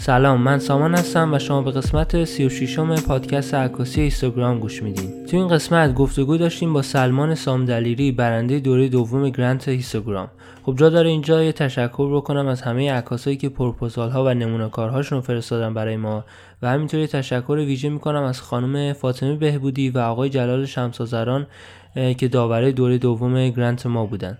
سلام من سامان هستم و شما به قسمت 36 م پادکست عکاسی اینستاگرام گوش میدین. تو این قسمت گفتگو داشتیم با سلمان سامدلیری برنده دوره دوم گرانت اینستاگرام خب جا داره اینجا یه تشکر بکنم از همه عکاسایی که پروپوزال ها و نمونه کارهاشون فرستادن برای ما. و همینطوری تشکر ویژه می‌کنم از خانم فاطمه بهبودی و آقای جلال شمسازران که داوره دوره دوم گرانت ما بودن.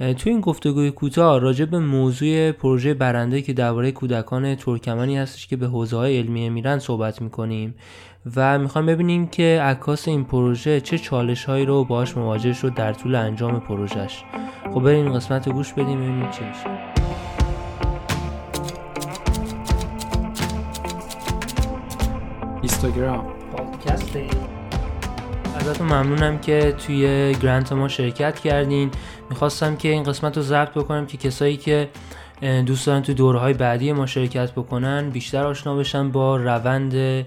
تو این گفتگوی کوتاه راجع به موضوع پروژه برنده که درباره کودکان ترکمنی هستش که به حوزه های علمیه میرن صحبت می‌کنیم و می‌خوایم ببینیم که عکاس این پروژه چه چالش هایی رو باش مواجه شد در طول انجام پروژهش خب بریم این قسمت رو گوش بدیم ببینیم چی میشه. اینستاگرام. پادکست. ازتون ممنونم که توی گرانت ما شرکت کردین. می‌خواستم که این قسمت رو ضبط بکنم که کسایی که دوست دارن تو دورهای بعدی ما شرکت بکنن بیشتر آشنا بشن با روند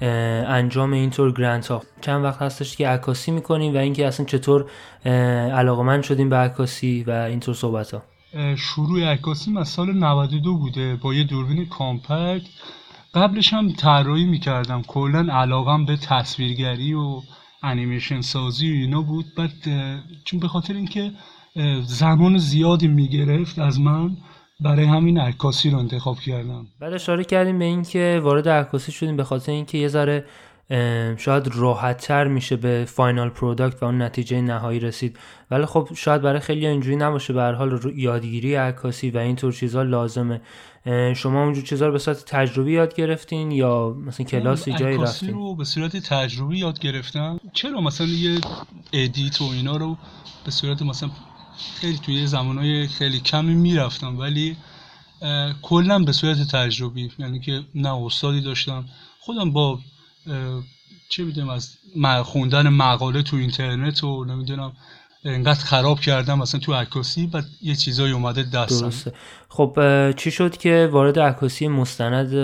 انجام اینطور گرانت ها چند وقت هستش که عکاسی می‌کنیم و اینکه اصلا چطور علاقمند شدیم به عکاسی و اینطور صحبت ها شروع عکاسی از سال 92 بوده با یه دوربین کامپکت. قبلش هم طراحی می‌کردم. کلا علاقم به تصویرگری و انیمیشن سازی و اینا بود. بعد چون به خاطر اینکه زمان زیادی می‌گرفت از من برای همین عکاسی رو انتخاب کردم. بعد اشاره کردیم به اینکه وارد عکاسی شدیم به خاطر اینکه یه ذره شاید راحت تر میشه به final product و اون نتیجه نهایی رسید. ولی خب شاید برای خیلی اینجوری نباشه. به هر حال یادگیری عکاسی و اینطور چیزها لازمه. شما اونجور چیزها رو به صورت تجربی یاد گرفتین یا مثلا کلاسی جایی رفتین؟ رو به صورت تجربی یاد گرفتم. چرا؟ مثلا یه edit و اینا رو به صورت مثلا خیلی توی زمانهای خیلی کمی می‌رفتم. ولی کلا به صورت تجربی. یعنی که نه استادی داشتم. خودم با چه می‌دونم از خوندن مقاله تو اینترنت و نمی‌دونم انقدر خراب کردم مثلا تو عکاسی و یه چیزایی اومده دستم. درسته. خب چی شد که وارد عکاسی مستند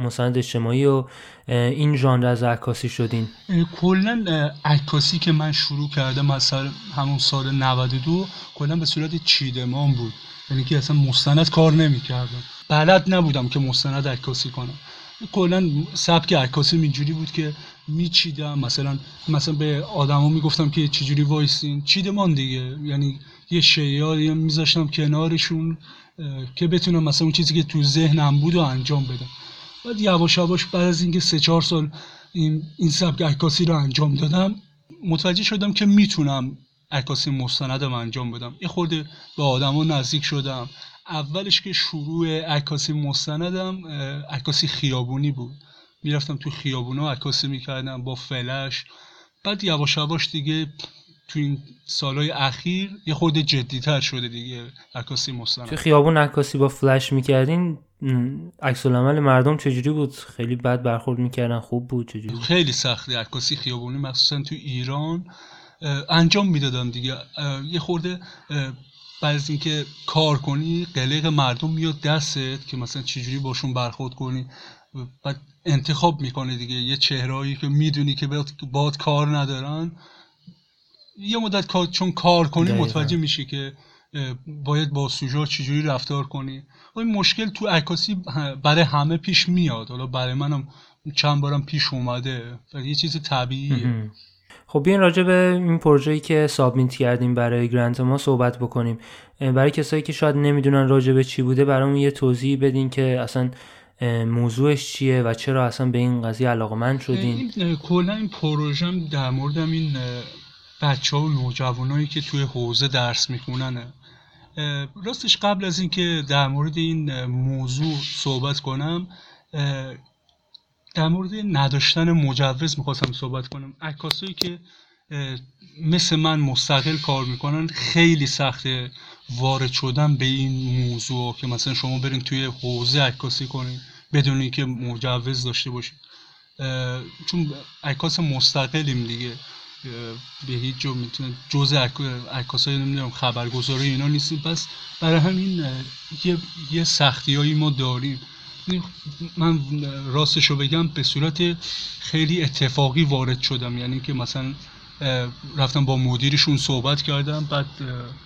مستند اجتماعی و این ژانر از عکاسی شدین؟ کلا عکاسی که من شروع کردم از همون سال 92 کلا به صورت چیدمان بود. یعنی که اصلا مستند کار نمی‌کردم. بلد نبودم که مستند عکاسی کنم. کلا سبک عکاسی اینجوری بود که میچیدم. مثلا مثلا به آدما می‌گفتم که چجوری وایسین. چیدمان دیگه. یعنی یه شیاری میذاشتم کنارشون که بتونم مثلا اون چیزی که تو ذهنم بود و انجام بدم. بعد یواش یواش بعد از اینکه سه چهار سال این این سبک عکاسی رو انجام دادم متوجه شدم که می‌تونم عکاسی مستندم انجام بدم. یه خورده به آدما نزدیک شدم. اولش که شروع عکاسی مستندم عکاسی خیابونی بود. می‌رفتم تو خیابونا عکاسی می‌کردم با فلش. بعد یواش یواش دیگه تو این سالهای اخیر یه خورده جدیتر شده دیگه عکاسی مستند. تو خیابون عکاسی با فلش می‌کردین؟ عکس العمل مردم چجوری بود؟ خیلی بد برخورد می‌کردن خوب بود چجوری خیلی سخته عکاسی خیابونی مخصوصا تو ایران. انجام می‌دادم دیگه. یه خورده بعد از اینکه کار کنی قلق مردم میاد دستت که مثلا چجوری باشون برخورد کنی. بعد انتخاب می‌کنه دیگه. یه چهرهایی که می‌دونی که باد کار ندارن. یه مدت کار چون کار کنی متوجه میشی که باید با سوژا چجوری رفتار کنی. این مشکل تو عکاسی برای همه پیش میاد. حالا برای منم چند بارم پیش اومده. یه چیز طبیعیه. خب بیاین راجع به این پروژه‌ای که سابمیت کردیم برای گرانت ما صحبت بکنیم. برای کسایی که شاید نمی‌دونن راجع به چی بوده برامون یه توضیح بدین که اصلا موضوعش چیه و چرا اصلا به این قضیه علاقمند شدین. کلا این پروژه در مورد این بچه ها و نوجوانایی که توی حوزه درس می‌خونن. راستش قبل از اینکه در مورد این موضوع صحبت کنم در مورد نداشتن مجوز می‌خواستم صحبت کنم. عکاسایی که مثل من مستقل کار می‌کنن خیلی سخته وارد شدن به این موضوع که مثلا شما برین توی حوزه عکاسی کنین بدون اینکه مجوز داشته باشید چون عکاس مستقلیم دیگه. به هیچ جو می‌تونه جزء عکاسای نمی‌دونم خبرگزاری اینا نیستیم. پس برای همین یه, یه سختی هایی ما داریم. من راستش بگم به صورت خیلی اتفاقی وارد شدم. یعنی که مثلا رفتم با مدیرشون صحبت کردم. بعد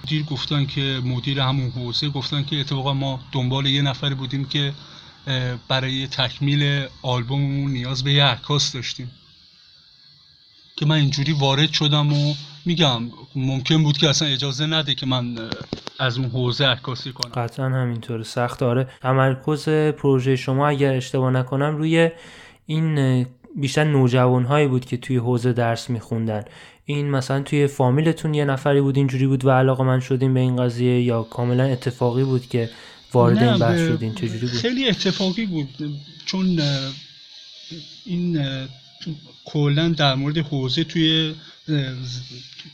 مدیر گفتن که مدیر همون حوزه گفتن که اتفاقا ما دنبال یه نفری بودیم که برای تکمیل آلبوممون نیاز به یه عکاس داشتیم. که من اینجوری وارد شدم و میگم ممکن بود که اصلا اجازه نده که من از اون حوزه عکاسی کنم. قطعا همینطوره. سخت. آره. تمرکز پروژه شما اگر اشتباه نکنم روی این بیشتر نوجوان هایی بود که توی حوزه درس میخوندن. این مثلا توی فامیلتون یه نفری بود اینجوری بود و علاقه من شدیم به این قضیه یا کاملا اتفاقی بود که وارد این بحث شدین؟ چجوری بود؟ خیلی اتفاقی بود. چون این کلا در مورد حوزه توی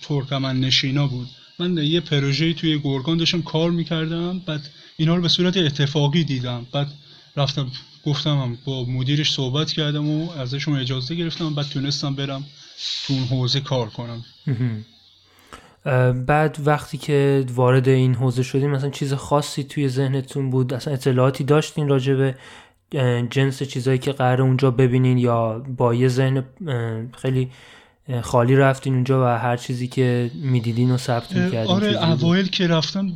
ترکمن نشینا بود. من یه پروژه توی گرگان داشتم کار می‌کردم بعد اینا رو به صورت اتفاقی دیدم. بعد رفتم گفتم با مدیرش صحبت کردم و ازشون اجازه گرفتم بعد تونستم برم تو اون حوزه کار کنم. بعد وقتی که وارد این حوزه شدیم مثلا چیز خاصی توی ذهنتون بود؟ اصلا اطلاعاتی داشتین راجع به جنس چیزایی که قرار اونجا ببینین یا با یه ذهن خیلی خالی رفتین اونجا و هر چیزی که می‌دیدین و ثبت می‌کردین آره اوایل که رفتم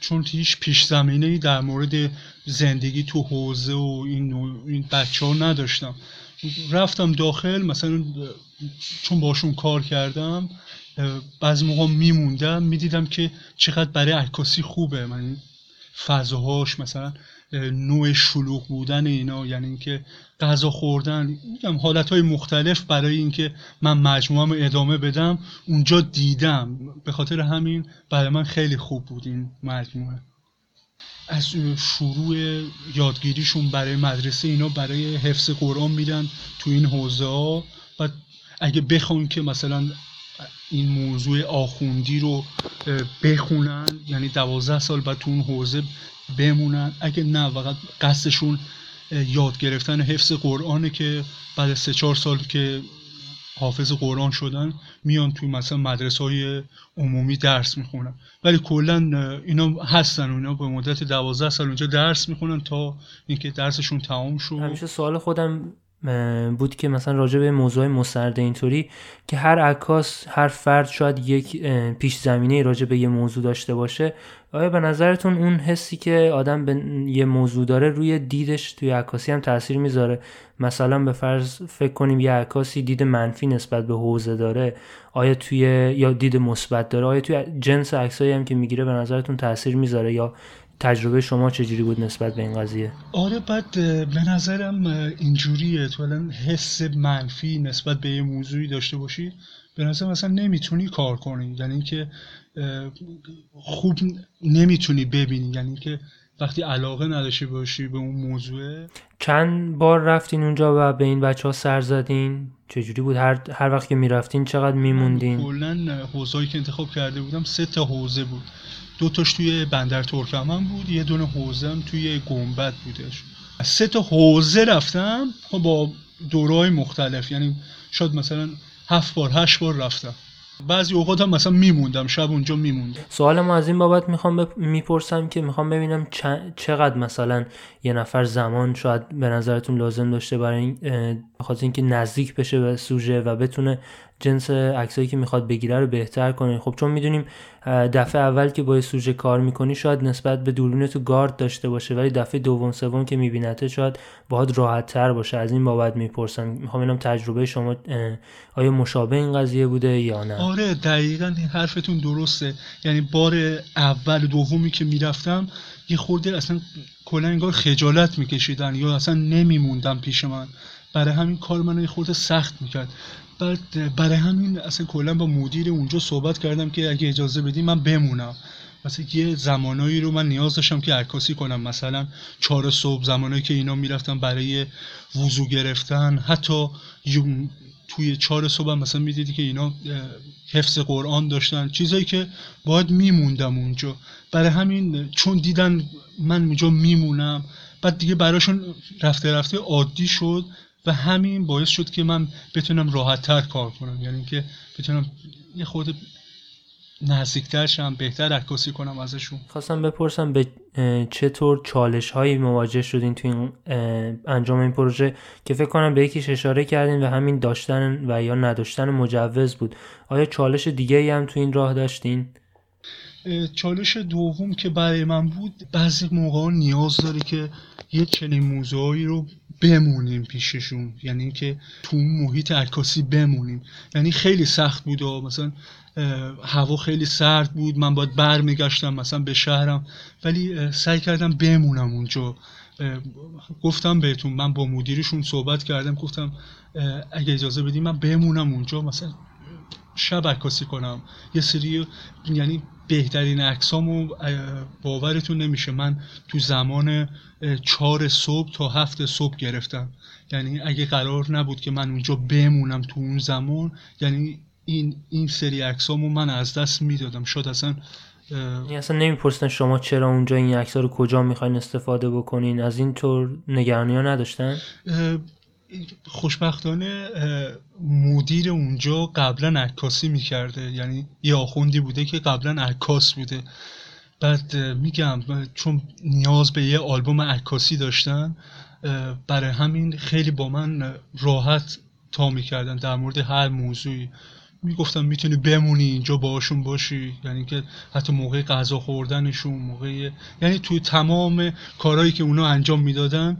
چون هیچ پیش زمینه در مورد زندگی تو حوزه و این, این بچه ها نداشتم. رفتم داخل مثلا چون باشون کار کردم بعضی موقع میموندم می‌دیدم که چقدر برای عکاسی خوبه. من فضاهاش مثلا نوع شلوغ بودن اینا یعنی اینکه غذا خوردن میگم حالت های مختلف برای اینکه من مجموعه ادامه بدم اونجا دیدم. به خاطر همین برای من خیلی خوب بود این مجموعه. از شروع یادگیریشون برای مدرسه اینا برای حفظ قرآن میدن تو این حوزه ها و اگه بخوان که مثلا این موضوع آخوندی رو بخونن یعنی دوازده سال بعد تو اون حوزه بمونن. اگه نه فقط قصدشون یاد گرفتن حفظ قرآنه که بعد سه چهار سال که حافظ قرآن شدن میان توی مثلا مدرسه های عمومی درس می‌خونن. ولی کلا اینا هستن اینا به مدت دوازده سال اونجا درس می‌خونن تا اینکه درسشون تمام شد همیشه سوال خودم بود که مثلا راجع به موضوع مسترد اینطوری که هر عکاس هر فرد شاید یک پیش زمینه راجع به یه موضوع داشته باشه. آیا به نظرتون اون حسی که آدم به یه موضوع داره روی دیدش توی عکاسی هم تاثیر می‌ذاره؟ مثلا به فرض فکر کنیم یه عکاسی دید منفی نسبت به حوزه داره آیا توی یا دید مثبت داره آیا توی جنس عکسایی هم که می‌گیره به نظرتون تاثیر می‌ذاره؟ یا تجربه شما چجوری بود نسبت به این قضیه؟ آره بعد به نظرم اینجوریه. تو حس منفی نسبت به یه موضوعی داشته باشی به نظر مثلا نمی‌تونی کار کنی. یعنی اینکه خوب نمی‌تونی ببینی. یعنی که وقتی علاقه نداشته باشی به اون موضوع چند بار رفتین اونجا و به این بچه ها سر زدین؟ چجوری بود؟ هر, هر وقت که می‌رفتین چقدر میموندین؟ کلا حوزه‌ای که انتخاب کرده بودم سه تا حوزه بود. دو تاش توی بندر ترکمن بود یه دونه حوزه هم توی گنبد بودش سه تا حوزه رفتم خب با دورای مختلف. یعنی شاید مثلا هفت بار هشت بار رفتم. بعضی اوقات هم مثلا میموندم شب اونجا میموندم. سوال ما از این بابت می‌خوام می‌پرسم که می‌خوام ببینم چقدر مثلا یه نفر زمان شاید به نظرتون لازم داشته برای این خاطر اینکه نزدیک بشه به سوژه و بتونه جنس عکسایی که می‌خواد بگیره رو بهتر کنه. خب چون می‌دونیم دفعه اول که با سوژه کار می‌کنی شاید نسبت به دوربین تو گارد داشته باشه ولی دفعه دوم سوم که میبینته شاید باهات راحت تر باشه. از این بابت می‌پرسم می‌خوام ببینم تجربه شما آیا مشابه این قضیه بوده یا نه؟ آره دقیقا حرفتون درسته. یعنی بار اول دومی که می‌رفتم یه خورده اصلا کلا انگار خجالت میکشیدن یا اصلا نمیموندم پیش من. برای همین کار من یه خورده سخت می‌کرد. بعد برای همین اصلا کلا با مدیر اونجا صحبت کردم که اگه اجازه بدی من بمونم. مثلا یه زمانایی رو من نیاز داشتم که عکاسی کنم. مثلا چهار صبح زمانایی که اینا می‌رفتن برای وضو گرفتن. حتی توی چهار صبح هم مثلا می‌دیدی که اینا حفظ قرآن داشتن. چیزایی که باید میموندم اونجا. برای همین چون دیدن من اونجا میمونم. بعد دیگه براشون رفته رفته عادی شد. و همین باعث شد که من بتونم راحت تر کار کنم. یعنی که بتونم یه خود نزدیکتر شم بهتر عکاسی کنم ازشون. خواستم بپرسم به چطور چالش هایی مواجه شدین تو این انجام این پروژه؟ که فکر کنم به یکیش اشاره کردین و همین داشتن و یا نداشتن مجوز بود. آیا چالش دیگه ای هم تو این راه داشتین؟ چالش دوم که برای من بود بعضی موقع نیاز داره که یه چنین موضوعی رو بمونیم پیششون. یعنی که تو اون محیط عکاسی بمونیم. یعنی خیلی سخت بود و مثلا هوا خیلی سرد بود. من باید برمیگشتم مثلا به شهرم. ولی سعی کردم بمونم اونجا. گفتم بهتون من با مدیرشون صحبت کردم. گفتم اگه اجازه بدیم من بمونم اونجا. مثلا شب عکاسی کنم. یه سری یعنی بهترین عکسامو باورتون نمیشه. من تو زمان چهار صبح تا هفت صبح گرفتم. یعنی اگه قرار نبود که من اونجا بمونم تو اون زمان یعنی این این سری عکسامو من از دست می‌دادم. شد اصلا یعنی اصلا نمی‌پرسن شما چرا اونجا این عکس رو کجا می‌خواین استفاده بکنین؟ از این طور نگرانی ها نداشتن خوشبختانه مدیر اونجا قبلا عکاسی می‌کرده. یعنی یه آخوندی بوده که قبلا عکاس بوده. بعد میگم چون نیاز به یه آلبوم عکاسی داشتن برای همین خیلی با من راحت تا می‌کردن در مورد هر موضوعی. می‌گفتم می‌تونی بمونی اینجا باشون باشی. یعنی که حتی موقع غذا خوردنشون موقع یعنی توی تمام کارهایی که اونا انجام می‌دادن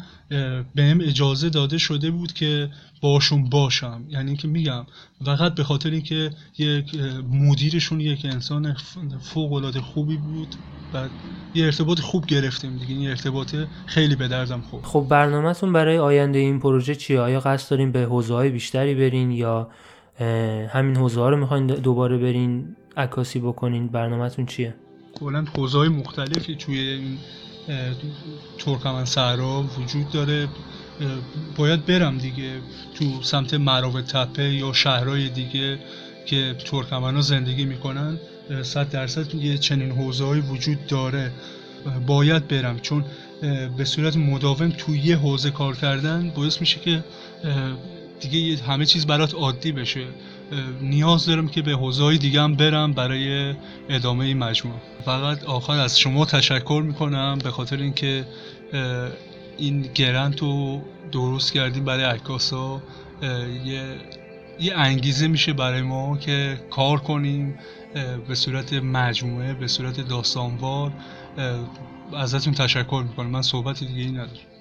بهم اجازه داده شده بود که باشون باشم. یعنی که میگم فقط به خاطر اینکه یک مدیرشون یک انسان فوق العاده خوبی بود. و یه ارتباط خوب گرفتیم دیگه. این ارتباط خیلی به دردم خورد. خب برنامهتون برای آینده این پروژه چیه؟ آیا قصد دارین به حوزه های بیشتری برین یا همین حوزه ها رو می‌خواین دوباره برین عکاسی بکنین برنامهتون چیه؟ کلا حوزه های مختلفی توی این ترکمن صحرا وجود داره. باید برم دیگه تو سمت مراو تپه یا شهرهای دیگه که ترکمن ها زندگی می‌کنن. صد درصد یه چنین حوزه های وجود داره. باید برم چون به صورت مداوم توی یه حوزه کار کردن باعث میشه که دیگه همه چیز برات عادی بشه. نیاز دارم که به حوزه دیگه هم برم برای ادامه این مجموعه. فقط آخر از شما تشکر می‌کنم به خاطر اینکه این گرنت رو درست کردیم برای عکاسا. یه یه انگیزه میشه برای ما که کار کنیم به صورت مجموعه به صورت داستانوار. ازتون تشکر می‌کنم. من صحبت دیگه ای ندارم.